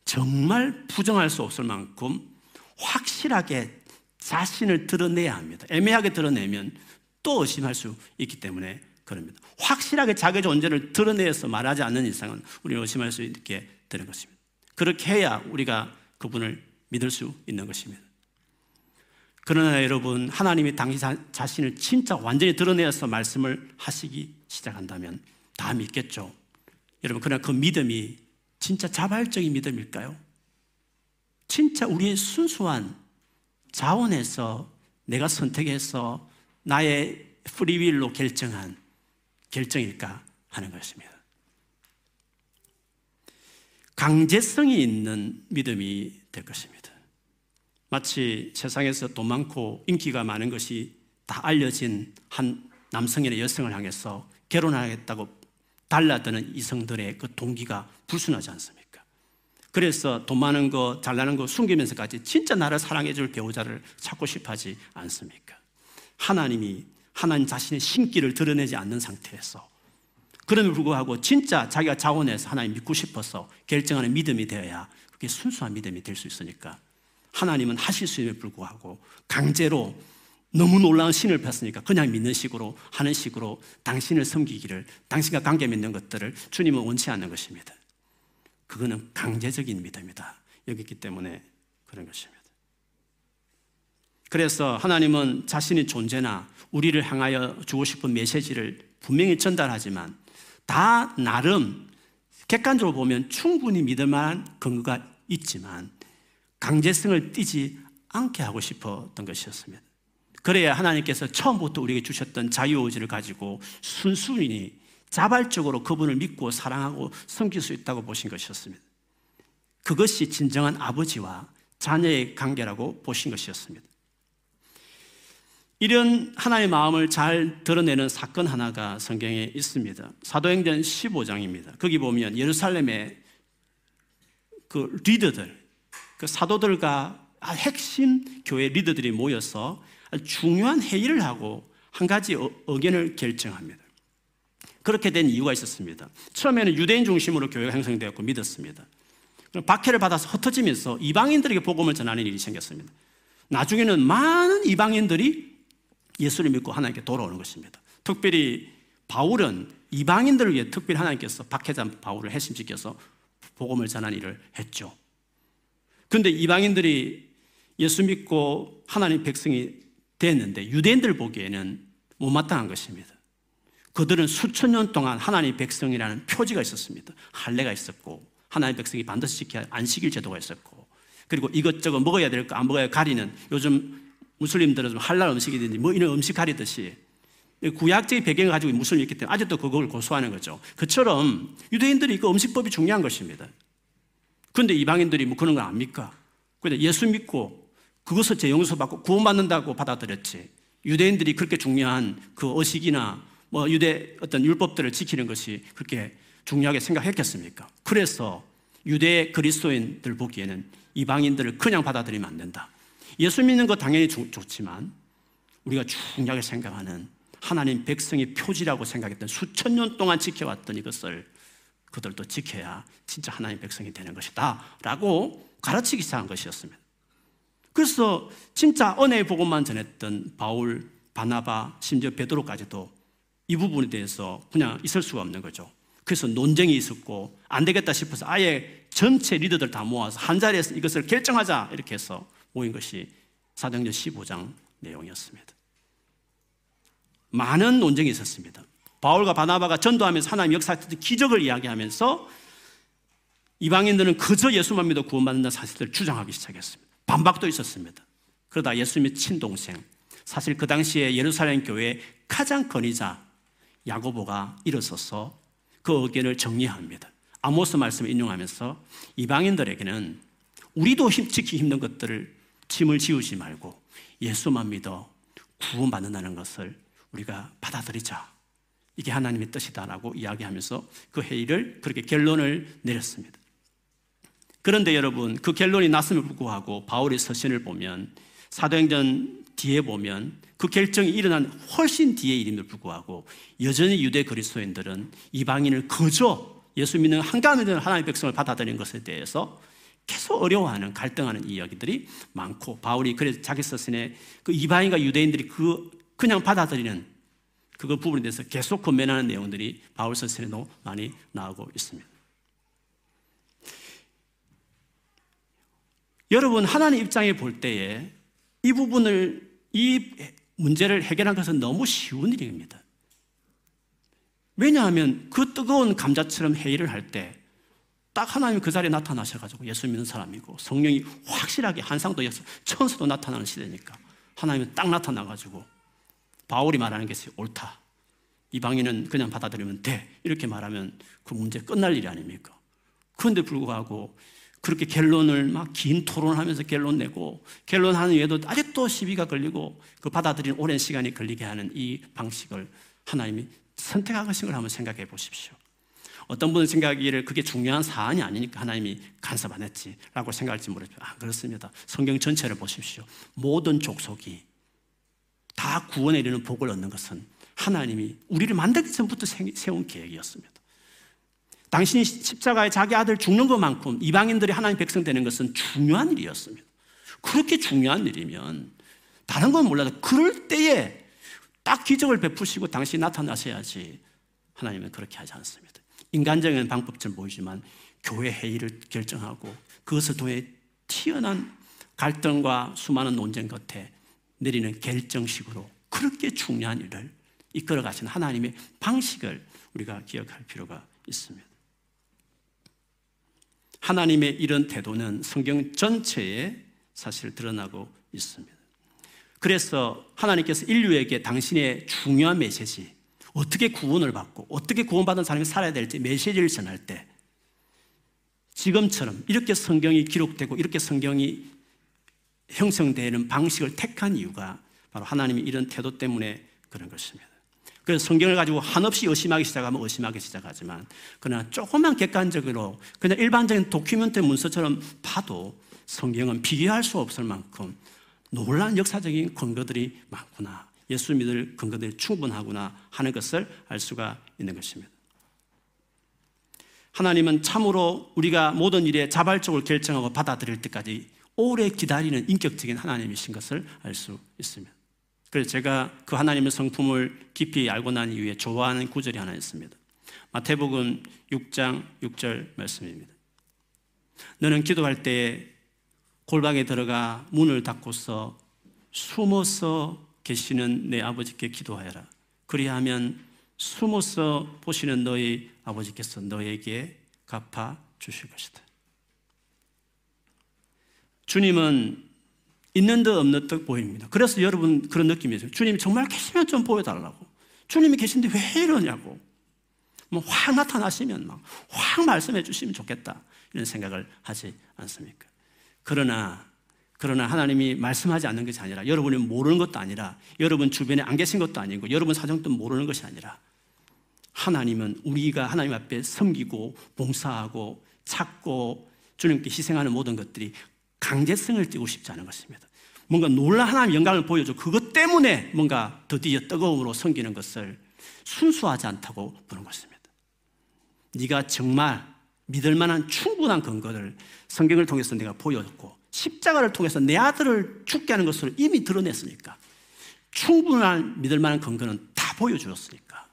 정말 부정할 수 없을 만큼 확실하게 자신을 드러내야 합니다. 애매하게 드러내면 또 의심할 수 있기 때문에 그럽니다. 확실하게 자기 존재를 드러내서 말하지 않는 이상은 우리는 의심할 수 있게 되는 것입니다. 그렇게 해야 우리가 그분을 믿을 수 있는 것입니다. 그러나 여러분, 하나님이 당신 자신을 진짜 완전히 드러내어서 말씀을 하시기 시작한다면 다 믿겠죠. 여러분, 그러나 그 믿음이 진짜 자발적인 믿음일까요? 진짜 우리의 순수한 자원에서 내가 선택해서 나의 프리윌로 결정한 결정일까 하는 것입니다. 강제성이 있는 믿음이 될 것입니다. 마치 세상에서 돈 많고 인기가 많은 것이 다 알려진 한 남성이나 여성을 향해서 결혼하겠다고 달라드는 이성들의 그 동기가 불순하지 않습니까? 그래서 돈 많은 거, 잘나는 거 숨기면서까지 진짜 나를 사랑해줄 배우자를 찾고 싶어 하지 않습니까? 하나님이 하나님 자신의 신기를 드러내지 않는 상태에서 그럼에도 불구하고 진짜 자기가 자원해서 하나님 믿고 싶어서 결정하는 믿음이 되어야 그게 순수한 믿음이 될 수 있으니까 하나님은 하실 수 있음에 불구하고 강제로 너무 놀라운 신을 폈으니까 그냥 믿는 식으로 하는 식으로 당신을 섬기기를 당신과 관계 맺는 것들을 주님은 원치 않는 것입니다. 그거는 강제적인 믿음이다. 여기 있기 때문에 그런 것입니다. 그래서 하나님은 자신의 존재나 우리를 향하여 주고 싶은 메시지를 분명히 전달하지만 다 나름 객관적으로 보면 충분히 믿을 만한 근거가 있지만 강제성을 띠지 않게 하고 싶었던 것이었습니다. 그래야 하나님께서 처음부터 우리에게 주셨던 자유의지를 가지고 순순히 자발적으로 그분을 믿고 사랑하고 섬길 수 있다고 보신 것이었습니다. 그것이 진정한 아버지와 자녀의 관계라고 보신 것이었습니다. 이런 하나의 마음을 잘 드러내는 사건 하나가 성경에 있습니다. 사도행전 15장입니다. 거기 보면 예루살렘의 그 리더들, 그 사도들과 핵심 교회 리더들이 모여서 중요한 회의를 하고 한 가지 어, 의견을 결정합니다. 그렇게 된 이유가 있었습니다. 처음에는 유대인 중심으로 교회가 형성되었고 믿었습니다. 박해를 받아서 흩어지면서 이방인들에게 복음을 전하는 일이 생겼습니다. 나중에는 많은 이방인들이 예수를 믿고 하나님께 돌아오는 것입니다. 특별히 바울은 이방인들을 위해 특별히 하나님께서 박해자 바울을 핵심시켜서 복음을 전한 일을 했죠. 그런데 이방인들이 예수 믿고 하나님 백성이 됐는데 유대인들 보기에는 못마땅한 것입니다. 그들은 수천 년 동안 하나님 백성이라는 표지가 있었습니다. 할례가 있었고 하나님 백성이 반드시 지켜야 안식일 제도가 있었고 그리고 이것저것 먹어야 될 거 안 먹어야 가리는 요즘 무슬림들은 좀 할랄 음식이든지 뭐 이런 음식 가리듯이 구약적인 배경을 가지고 무슬림이 있기 때문에 아직도 그걸 고수하는 거죠. 그처럼 유대인들이 그 음식법이 중요한 것입니다. 그런데 이방인들이 뭐 그런 걸 압니까? 그런데 예수 믿고 그것을 제 용서받고 구원받는다고 받아들였지. 유대인들이 그렇게 중요한 그 의식이나 뭐 유대 어떤 율법들을 지키는 것이 그렇게 중요하게 생각했겠습니까? 그래서 유대 그리스도인들 보기에는 이방인들을 그냥 받아들이면 안 된다. 예수 믿는 것 당연히 좋지만 우리가 중요하게 생각하는 하나님 백성의 표지라고 생각했던 수천 년 동안 지켜왔던 이것을 그들도 지켜야 진짜 하나님 백성이 되는 것이다. 라고 가르치기 시작한 것이었습니다. 그래서 진짜 은혜의 복음만 전했던 바울, 바나바, 심지어 베드로까지도 이 부분에 대해서 그냥 있을 수가 없는 거죠. 그래서 논쟁이 있었고 안 되겠다 싶어서 아예 전체 리더들 다 모아서 한 자리에서 이것을 결정하자 이렇게 해서 모인 것이 사도행전 15장 내용이었습니다. 많은 논쟁이 있었습니다. 바울과 바나바가 전도하면서 하나님 역사했던 기적을 이야기하면서 이방인들은 그저 예수만 믿어 구원받는다 사실을 주장하기 시작했습니다. 반박도 있었습니다. 그러다 예수님의 친동생, 사실 그 당시에 예루살렘 교회의 가장 권위자 야고보가 일어서서 그 의견을 정리합니다. 아모스 말씀을 인용하면서 이방인들에게는 우리도 힘, 지키기 힘든 것들을 짐을 지우지 말고 예수만 믿어 구원받는다는 것을 우리가 받아들이자. 이게 하나님의 뜻이다라고 이야기하면서 그 회의를 그렇게 결론을 내렸습니다. 그런데 여러분, 그 결론이 났음을 불구하고 바울의 서신을 보면 사도행전 뒤에 보면 그 결정이 일어난 훨씬 뒤의 일임에도 불구하고 여전히 유대 그리스도인들은 이방인을 그저 예수 믿는 한가운데 하나님의 백성을 받아들인 것에 대해서 계속 어려워하는 갈등하는 이야기들이 많고 바울이 그래서 자기 서신에 그 이방인과 유대인들이 그 그냥 받아들이는 그 부분에 대해서 계속 권면하는 내용들이 바울 서신에도 많이 나오고 있습니다. 여러분 하나님 입장에 볼 때에 이 부분을 이 문제를 해결한 것은 너무 쉬운 일입니다. 왜냐하면 그 뜨거운 감자처럼 회의를 할 때 딱 하나님이 그 자리에 나타나셔가지고 예수 믿는 사람이고 성령이 확실하게 한상도 천수도 나타나는 시대니까 하나님은 딱 나타나가지고 바울이 말하는 것이 옳다. 이방인은 그냥 받아들이면 돼. 이렇게 말하면 그 문제 끝날 일이 아닙니까? 그런데 불구하고 그렇게 결론을 막 긴 토론을 하면서 결론 내고 결론하는 이에도 아직도 시비가 걸리고 그 받아들이는 오랜 시간이 걸리게 하는 이 방식을 하나님이 선택하신 걸 한번 생각해 보십시오. 어떤 분은 생각하기를 그게 중요한 사안이 아니니까 하나님이 간섭 안 했지라고 생각할지 모르지만 아, 그렇습니다. 성경 전체를 보십시오. 모든 족속이 다 구원에 이르는 복을 얻는 것은 하나님이 우리를 만들기 전부터 세운 계획이었습니다. 당신이 십자가에 자기 아들 죽는 것만큼 이방인들이 하나님 백성 되는 것은 중요한 일이었습니다. 그렇게 중요한 일이면 다른 건 몰라도 그럴 때에 딱 기적을 베푸시고 당신이 나타나셔야지 하나님은 그렇게 하지 않습니다. 인간적인 방법처럼 보이지만 교회 회의를 결정하고 그것을 통해 튀어난 갈등과 수많은 논쟁 끝에 내리는 결정식으로 그렇게 중요한 일을 이끌어 가신 하나님의 방식을 우리가 기억할 필요가 있습니다. 하나님의 이런 태도는 성경 전체에 사실 드러나고 있습니다. 그래서 하나님께서 인류에게 당신의 중요한 메시지, 어떻게 구원을 받고 어떻게 구원받은 사람이 살아야 될지 메시지를 전할 때 지금처럼 이렇게 성경이 기록되고 이렇게 성경이 형성되는 방식을 택한 이유가 바로 하나님의 이런 태도 때문에 그런 것입니다. 그래서 성경을 가지고 한없이 의심하기 시작하면 의심하기 시작하지만 그러나 조금만 객관적으로 그냥 일반적인 도큐멘트 문서처럼 봐도 성경은 비교할 수 없을 만큼 놀란 역사적인 근거들이 많구나. 예수 믿을 근거들이 충분하구나 하는 것을 알 수가 있는 것입니다. 하나님은 참으로 우리가 모든 일에 자발적으로 결정하고 받아들일 때까지 오래 기다리는 인격적인 하나님이신 것을 알 수 있습니다. 그래서 제가 그 하나님의 성품을 깊이 알고 난 이후에 좋아하는 구절이 하나 있습니다. 마태복음 6장 6절 말씀입니다. 너는 기도할 때 골방에 들어가 문을 닫고서 숨어서 계시는 내 아버지께 기도하여라. 그리하면 숨어서 보시는 너희 아버지께서 너에게 갚아 주실 것이다. 주님은 있는 듯 없는 듯 보입니다. 그래서 여러분 그런 느낌이 있어요. 주님이 정말 계시면 좀 보여달라고. 주님이 계신데 왜 이러냐고. 뭐확 나타나시면 막 확 말씀해 주시면 좋겠다. 이런 생각을 하지 않습니까? 그러나 그러나 하나님이 말씀하지 않는 것이 아니라 여러분이 모르는 것도 아니라 여러분 주변에 안 계신 것도 아니고 여러분 사정도 모르는 것이 아니라 하나님은 우리가 하나님 앞에 섬기고 봉사하고 찾고 주님께 희생하는 모든 것들이 강제성을 띠고 싶지 않은 것입니다. 뭔가 놀라 하나님 영광을 보여줘. 그것 때문에 뭔가 드디어 뜨거움으로 섬기는 것을 순수하지 않다고 보는 것입니다. 네가 정말 믿을 만한 충분한 근거를 성경을 통해서 내가 보여줬고 십자가를 통해서 내 아들을 죽게 하는 것을 이미 드러냈으니까 충분한 믿을 만한 근거는 다 보여주었으니까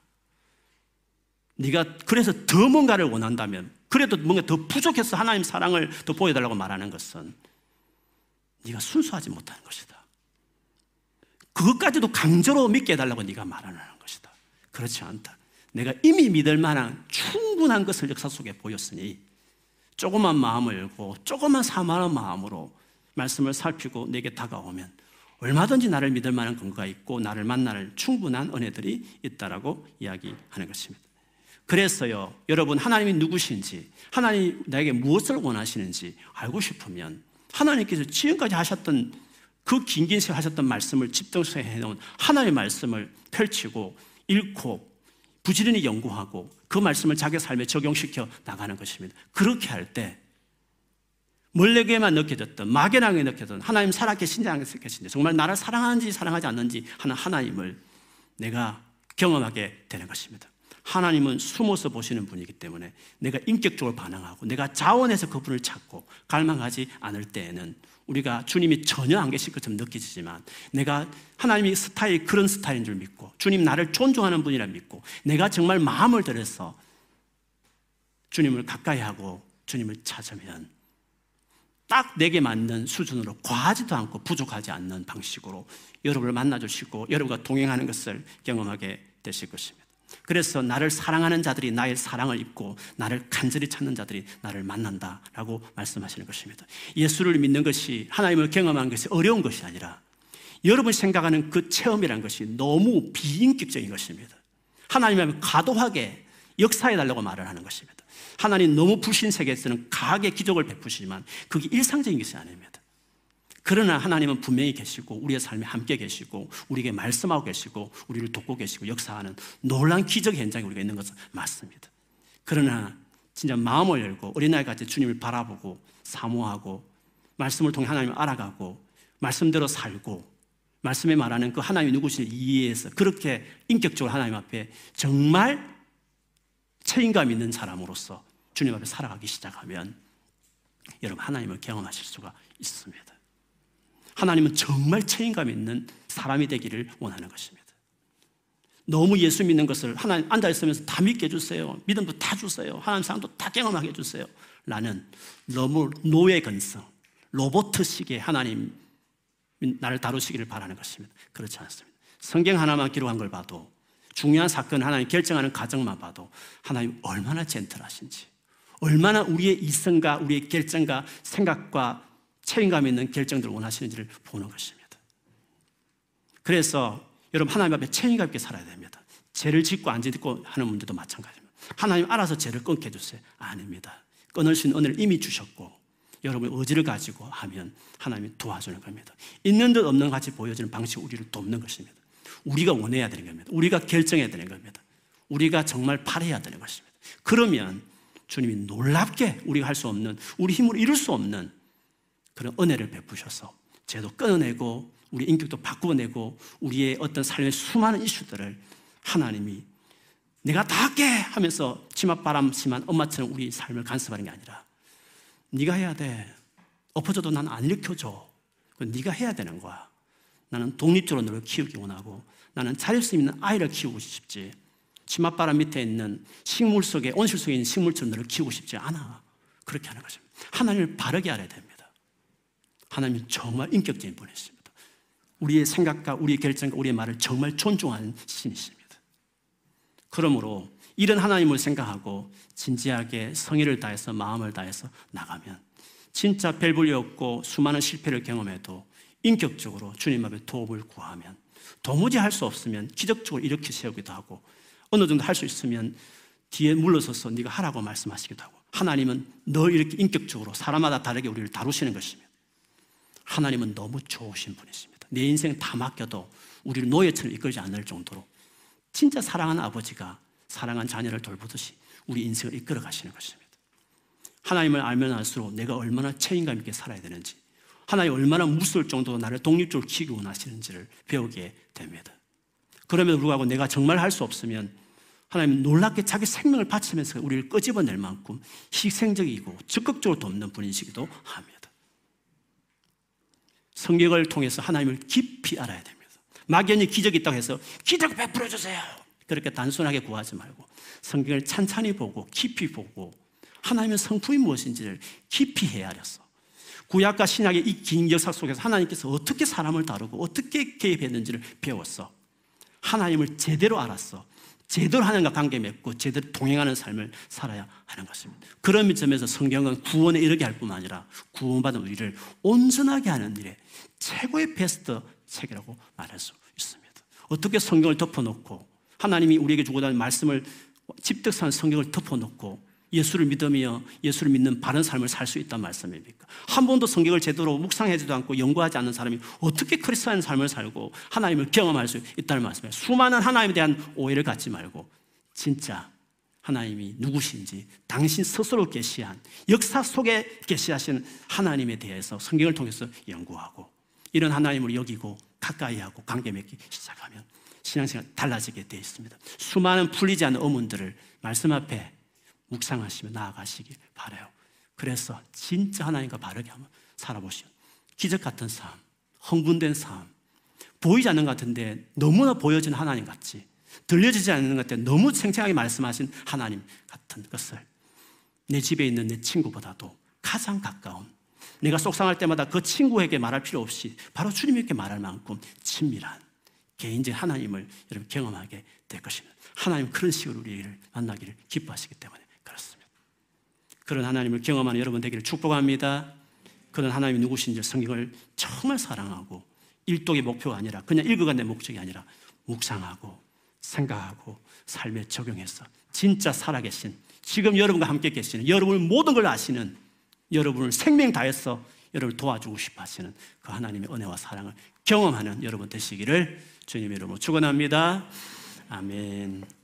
네가 그래서 더 뭔가를 원한다면 그래도 뭔가 더 부족해서 하나님 사랑을 더 보여달라고 말하는 것은 네가 순수하지 못하는 것이다. 그것까지도 강제로 믿게 해달라고 네가 말하는 것이다. 그렇지 않다. 내가 이미 믿을 만한 충분한 것을 역사 속에 보였으니 조그만 마음을 열고 조그만 사만한 마음으로 말씀을 살피고 내게 다가오면 얼마든지 나를 믿을 만한 근거가 있고 나를 만날 충분한 은혜들이 있다라고 이야기하는 것입니다. 그래서요, 여러분 하나님이 누구신지, 하나님 나에게 무엇을 원하시는지 알고 싶으면 하나님께서 지금까지 하셨던 그 긴긴 세월 하셨던 말씀을 집중해 놓은 하나님의 말씀을 펼치고 읽고 부지런히 연구하고 그 말씀을 자기 삶에 적용시켜 나가는 것입니다. 그렇게 할때 멀리게만 느껴졌던 막연하게 느껴졌던 하나님 살아계신지 안 계신지 정말 나를 사랑하는지 사랑하지 않는지 하는 하나님을 내가 경험하게 되는 것입니다. 하나님은 숨어서 보시는 분이기 때문에 내가 인격적으로 반응하고 내가 자원해서 그분을 찾고 갈망하지 않을 때에는 우리가 주님이 전혀 안 계실 것처럼 느껴지지만 내가 하나님이 스타일 그런 스타일인 줄 믿고 주님 나를 존중하는 분이라 믿고 내가 정말 마음을 들여서 주님을 가까이 하고 주님을 찾으면 딱 내게 맞는 수준으로 과하지도 않고 부족하지 않는 방식으로 여러분을 만나 주시고 여러분과 동행하는 것을 경험하게 되실 것입니다. 그래서 나를 사랑하는 자들이 나의 사랑을 입고 나를 간절히 찾는 자들이 나를 만난다라고 말씀하시는 것입니다. 예수를 믿는 것이 하나님을 경험한 것이 어려운 것이 아니라 여러분 생각하는 그 체험이라는 것이 너무 비인격적인 것입니다. 하나님은 과도하게 역사해 달라고 말을 하는 것입니다. 하나님 너무 부신 세계에서는 강하게 기적을 베푸시지만 그게 일상적인 것이 아닙니다. 그러나 하나님은 분명히 계시고 우리의 삶에 함께 계시고 우리에게 말씀하고 계시고 우리를 돕고 계시고 역사하는 놀란 기적 현장에 우리가 있는 것은 맞습니다. 그러나 진짜 마음을 열고 어린아이 같이 주님을 바라보고 사모하고 말씀을 통해 하나님을 알아가고 말씀대로 살고 말씀에 말하는 그 하나님이 누구신지 이해해서 그렇게 인격적으로 하나님 앞에 정말 책임감 있는 사람으로서 주님 앞에 살아가기 시작하면 여러분 하나님을 경험하실 수가 있습니다. 하나님은 정말 책임감 있는 사람이 되기를 원하는 것입니다. 너무 예수 믿는 것을 하나님 앉아 있으면서 다 믿게 해주세요. 믿음도 다 주세요. 하나님 사람도 다 경험하게 해주세요. 라는 너무 노예 근성, 로보트식의 하나님 나를 다루시기를 바라는 것입니다. 그렇지 않습니다. 성경 하나만 기록한 걸 봐도 중요한 사건 하나님 결정하는 과정만 봐도 하나님 얼마나 젠틀하신지 얼마나 우리의 이성과 우리의 결정과 생각과 책임감 있는 결정들을 원하시는지를 보는 것입니다. 그래서 여러분 하나님 앞에 책임감 있게 살아야 됩니다. 죄를 짓고 안 짓고 하는 문제도 마찬가지입니다. 하나님 알아서 죄를 끊게 해주세요. 아닙니다. 끊을 수 있는 은혜를 이미 주셨고 여러분 의지를 가지고 하면 하나님이 도와주는 겁니다. 있는 듯 없는 같이 보여지는 방식 우리를 돕는 것입니다. 우리가 원해야 되는 겁니다. 우리가 결정해야 되는 겁니다. 우리가 정말 바래야 되는 것입니다. 그러면 주님이 놀랍게 우리가 할 수 없는 우리 힘으로 이룰 수 없는 그런 은혜를 베푸셔서 죄도 끊어내고 우리 인격도 바꾸어내고 우리의 어떤 삶의 수많은 이슈들을 하나님이 내가 다 할게 하면서 치맛바람 심한 엄마처럼 우리 삶을 간섭하는 게 아니라 네가 해야 돼. 엎어져도 난 안 일으켜줘. 그 네가 해야 되는 거야. 나는 독립적으로 너를 키우기 원하고 나는 자릴 수 있는 아이를 키우고 싶지. 치맛바람 밑에 있는 식물 속에 온실 속에 있는 식물처럼 너를 키우고 싶지 않아. 그렇게 하는 것입니다. 하나님을 바르게 알아야 됩니다. 하나님이 정말 인격적인 분이십니다. 우리의 생각과 우리의 결정과 우리의 말을 정말 존중하는 신이십니다. 그러므로 이런 하나님을 생각하고 진지하게 성의를 다해서 마음을 다해서 나가면 진짜 별볼이 없고 수많은 실패를 경험해도 인격적으로 주님 앞에 도움을 구하면 도무지 할 수 없으면 기적적으로 일으켜 세우기도 하고 어느 정도 할 수 있으면 뒤에 물러서서 네가 하라고 말씀하시기도 하고 하나님은 너 이렇게 인격적으로 사람마다 다르게 우리를 다루시는 것입니다. 하나님은 너무 좋으신 분이십니다. 내 인생 다 맡겨도 우리를 노예처럼 이끌지 않을 정도로 진짜 사랑하는 아버지가 사랑한 자녀를 돌보듯이 우리 인생을 이끌어 가시는 것입니다. 하나님을 알면 알수록 내가 얼마나 책임감 있게 살아야 되는지, 하나님 얼마나 무서울 정도로 나를 독립적으로 키우기 원하시는지를 배우게 됩니다. 그럼에도 불구하고 내가 정말 할 수 없으면 하나님 놀랍게 자기 생명을 바치면서 우리를 끄집어낼 만큼 희생적이고 적극적으로 돕는 분이시기도 합니다. 성경을 통해서 하나님을 깊이 알아야 됩니다. 막연히 기적이 있다고 해서 기적 베풀어 주세요. 그렇게 단순하게 구하지 말고 성경을 찬찬히 보고 깊이 보고 하나님의 성품이 무엇인지를 깊이 헤아렸어. 구약과 신약의 이 긴 역사 속에서 하나님께서 어떻게 사람을 다루고 어떻게 개입했는지를 배웠어. 하나님을 제대로 알았어. 제대로 하나님과 관계 맺고 제대로 동행하는 삶을 살아야 하는 것입니다. 그런 점에서 성경은 구원에 이르게 할 뿐만 아니라 구원받은 우리를 온전하게 하는 일에 최고의 베스트 책이라고 말할 수 있습니다. 어떻게 성경을 덮어놓고 하나님이 우리에게 주고자 하는 말씀을 집득한 성경을 덮어놓고 예수를 믿으며 예수를 믿는 바른 삶을 살 수 있단 말씀입니까? 한 번도 성경을 제대로 묵상하지도 않고 연구하지 않는 사람이 어떻게 크리스찬 삶을 살고 하나님을 경험할 수 있다는 말씀이에요. 수많은 하나님에 대한 오해를 갖지 말고 진짜 하나님이 누구신지 당신 스스로 계시한 역사 속에 계시하신 하나님에 대해서 성경을 통해서 연구하고 이런 하나님을 여기고 가까이 하고 관계 맺기 시작하면 신앙생활 달라지게 되어 있습니다. 수많은 풀리지 않는 어문들을 말씀 앞에 묵상하시며 나아가시길 바라요. 그래서 진짜 하나님과 바르게 한번 살아보시오. 기적 같은 삶, 흥분된 삶, 보이지 않는 것 같은데 너무나 보여지는 하나님 같이 들려지지 않는 것 같아 너무 생생하게 말씀하신 하나님 같은 것을 내 집에 있는 내 친구보다도 가장 가까운 내가 속상할 때마다 그 친구에게 말할 필요 없이 바로 주님에게 말할 만큼 친밀한 개인적인 하나님을 여러분 경험하게 될 것입니다. 하나님 그런 식으로 우리를 만나기를 기뻐하시기 때문에. 그런 하나님을 경험하는 여러분 되기를 축복합니다. 그런 하나님이 누구신지 성경을 정말 사랑하고 일독의 목표가 아니라 그냥 읽어가는 내 목적이 아니라 묵상하고 생각하고 삶에 적용해서 진짜 살아계신 지금 여러분과 함께 계시는 여러분을 모든 걸 아시는 여러분을 생명 다해서 여러분을 도와주고 싶어 하시는 그 하나님의 은혜와 사랑을 경험하는 여러분 되시기를 주님의 이름으로 축원합니다. 아멘.